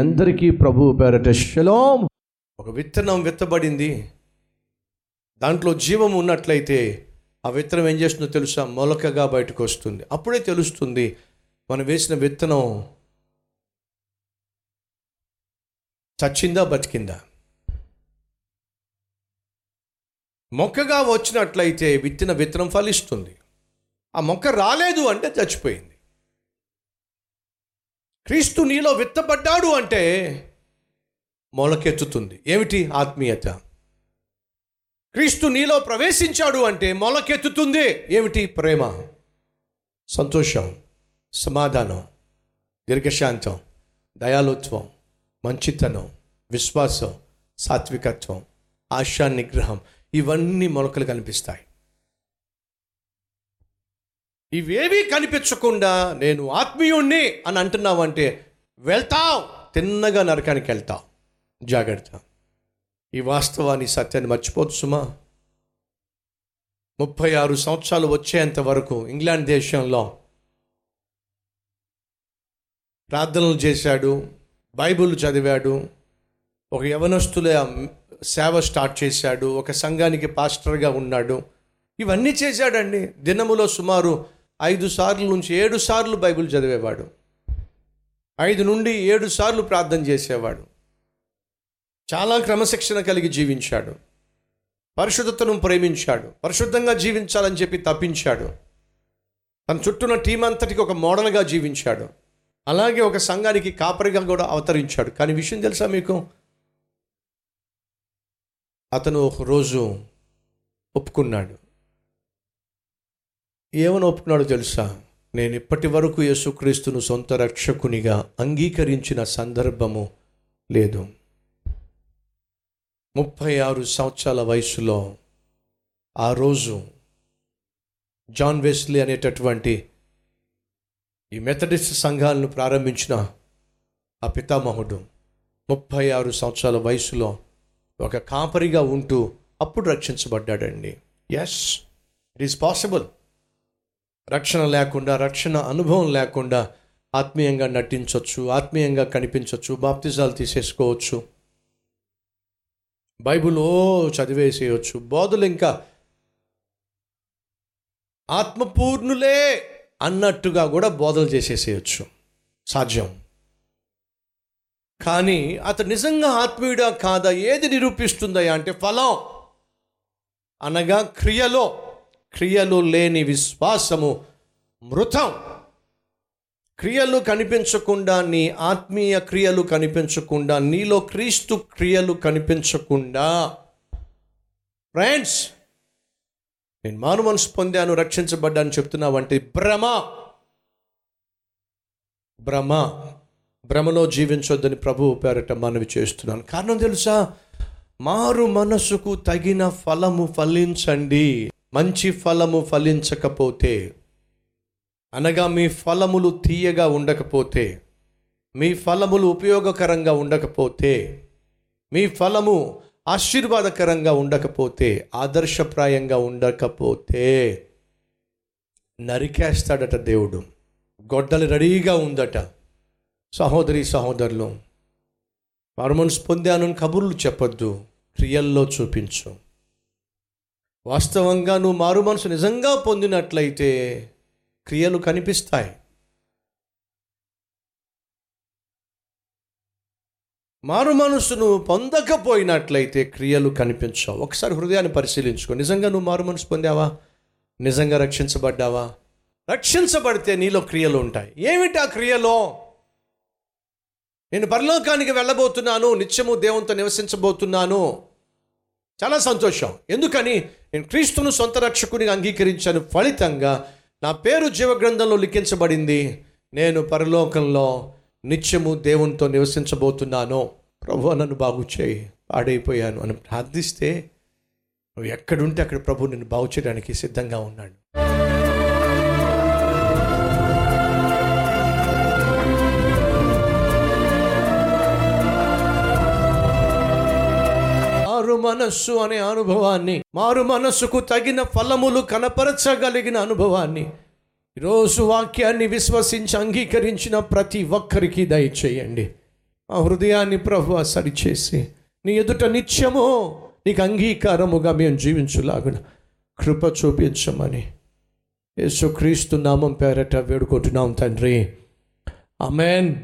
అందరికీ ప్రభు పేరట శలోం. ఒక విత్తనం విత్తబడింది. దాంట్లో జీవం ఉన్నట్లయితే ఆ విత్తనం ఏం చేస్తుందో తెలుసా? మొలకగా బయటకు వస్తుంది. అప్పుడే తెలుస్తుంది మనం వేసిన విత్తనం చచ్చిందా బతికిందా? మొక్కగా వచ్చినట్లయితే విత్తిన విత్తనం ఫలిస్తుంది. ఆ మొక్క రాలేదు అంటే చచ్చిపోయింది. క్రీస్తు నీలో విత్తబడ్డాడు అంటే మొలకెత్తుతుంది. ఏమిటి ఆత్మీయత? క్రీస్తు నీలో ప్రవేశించాడు అంటే మొలకెత్తుతుంది. ఏమిటి ప్రేమ? సంతోషం సమాధానం దీర్ఘశాంతం దయాలుత్వం మంచితనం విశ్వాసం సాత్వికత్వం ఆశా నిగ్రహం ఇవన్నీ మొలకలు కనిపిస్తాయి. ఇవేవీ కనిపించకుండా నేను ఆత్మీయుణ్ణి అని అంటున్నావంటే వెళ్తావు తిన్నగా నరకానికి వెళ్తావు. జాగ్రత్త. ఈ వాస్తవాన్ని సత్యాన్ని మర్చిపోవచ్చు సుమా. ముప్పై ఆరు సంవత్సరాలు వచ్చేంత వరకు ఇంగ్లాండ్ దేశంలో ప్రార్థనలు చేశాడు బైబిల్ చదివాడు ఒక యవనస్తుల సేవ స్టార్ట్ చేశాడు ఒక సంఘానికి పాస్టర్గా ఉన్నాడు. ఇవన్నీ చేశాడండి. దినములో సుమారు ఐదు సార్లు నుంచి ఏడు సార్లు బైబిల్ చదివేవాడు. ఐదు నుండి ఏడు సార్లు ప్రార్థన చేసేవాడు. చాలా క్రమశిక్షణ కలిగి జీవించాడు. పరిశుద్ధతను ప్రేమించాడు. పరిశుద్ధంగా జీవించాలని చెప్పి తప్పించాడు. తన చుట్టూన్న టీం అంతటికి ఒక మోడల్గా జీవించాడు. అలాగే ఒక సంఘానికి కాపరిగా కూడా అవతరించాడు. కానీ విషయం తెలుసా మీకు? అతను ఒక రోజు ఒప్పుకున్నాడు. ఏమని ఒప్పుకున్నాడో తెలుసా? నేను ఇప్పటి వరకు యేసుక్రీస్తును సొంత రక్షకునిగా అంగీకరించిన సందర్భము లేదు. ముప్పై ఆరు సంవత్సరాల వయసులో ఆ రోజు జాన్ వెస్లీ అనేటటువంటి ఈ మెథడిస్ట్ సంఘాలను ప్రారంభించిన ఆ పితామహుడు ముప్పై ఆరు సంవత్సరాల వయసులో ఒక కాపరిగా ఉంటూ అప్పుడు రక్షించబడ్డాడండి. ఎస్ ఇట్ ఈస్ పాసిబుల్ రక్షణ లేకుండా రక్షణ అనుభవం లేకుండా ఆత్మీయంగా నటించవచ్చు ఆత్మీయంగా కనిపించవచ్చు బాప్తిజాలు తీసేసుకోవచ్చు బైబుల్ ఓ చదివేసేయచ్చు. బోధలు ఇంకా ఆత్మపూర్ణులే అన్నట్టుగా కూడా బోధలు చేసేసేయచ్చు. సాధ్యం. కానీ అతను నిజంగా ఆత్మీయుడా కాదా? ఏది నిరూపిస్తుందా అంటే ఫలం అనగా క్రియలో. క్రియలు లేని విశ్వాసము మృతం. క్రియలు కనిపించకుండా నీ ఆత్మీయ క్రియలు కనిపించకుండా నీలో క్రీస్తు క్రియలు కనిపించకుండా. ఫ్రెండ్స్ నేను మారు మనసు పొందాను రక్షించబడ్డాను చెప్తున్నావంటే భ్రమ. భ్రమ. భ్రమలో జీవించొద్దని ప్రభువు పేరట మనవి చేస్తున్నాను. కారణం తెలుసా? మారు మనసుకు తగిన ఫలము ఫలించండి. మంచి ఫలము ఫలించకపోతే అనగా మీ ఫలములు తీయగా ఉండకపోతే మీ ఫలములు ఉపయోగకరంగా ఉండకపోతే మీ ఫలము ఆశీర్వాదకరంగా ఉండకపోతే ఆదర్శప్రాయంగా ఉండకపోతే నరికేస్తాడట దేవుడు. గొడ్డలు రెడీగా ఉందట. సహోదరి సహోదరులు మనసు పొందాను కబుర్లు చెప్పొద్దు. క్రియల్లో చూపించు. వాస్తవంగా నువ్వు మారు మనసు నిజంగా పొందినట్లయితే క్రియలు కనిపిస్తాయి. మారు మనసును పొందకపోయినట్లయితే క్రియలు కనిపించవు. ఒకసారి హృదయాన్ని పరిశీలించుకో. నిజంగా నువ్వు మారు మనసు పొందావా? నిజంగా రక్షించబడ్డావా? రక్షించబడితే నీలో క్రియలు ఉంటాయి. ఏమిటి ఆ క్రియలో? నేను పరలోకానికి వెళ్ళబోతున్నాను నిత్యము దేవునితో నివసించబోతున్నాను. చాలా సంతోషం. ఎందుకని? నేను క్రీస్తును సొంత రక్షకునిగా అంగీకరించాను. ఫలితంగా నా పేరు జీవగ్రంథంలో లిఖించబడింది. నేను పరలోకంలో నిత్యము దేవునితో నివసించబోతున్నాను. ప్రభు నన్ను బాగు చేయి. పాడైపోయాను అని ప్రార్థిస్తే నువ్వు ఎక్కడుంటే అక్కడ ప్రభు నిన్ను బాగు చేయడానికి సిద్ధంగా ఉన్నాడు. మనస్సు అనే అనుభవాన్ని మారు మనస్సుకు తగిన ఫలములు కనపరచగలిగిన అనుభవాన్ని ఈరోజు వాక్యాన్ని విశ్వసించి అంగీకరించిన ప్రతి ఒక్కరికి దయచేయండి. ఆ హృదయాన్ని ప్రభు సరిచేసి నీ ఎదుట నిత్యము నీకు అంగీకారముగా మేము జీవించులాగున కృప చూపించమని యేసుక్రీస్తు నామం పేరట వేడుకుంటున్నాం తండ్రి. ఆమెన్.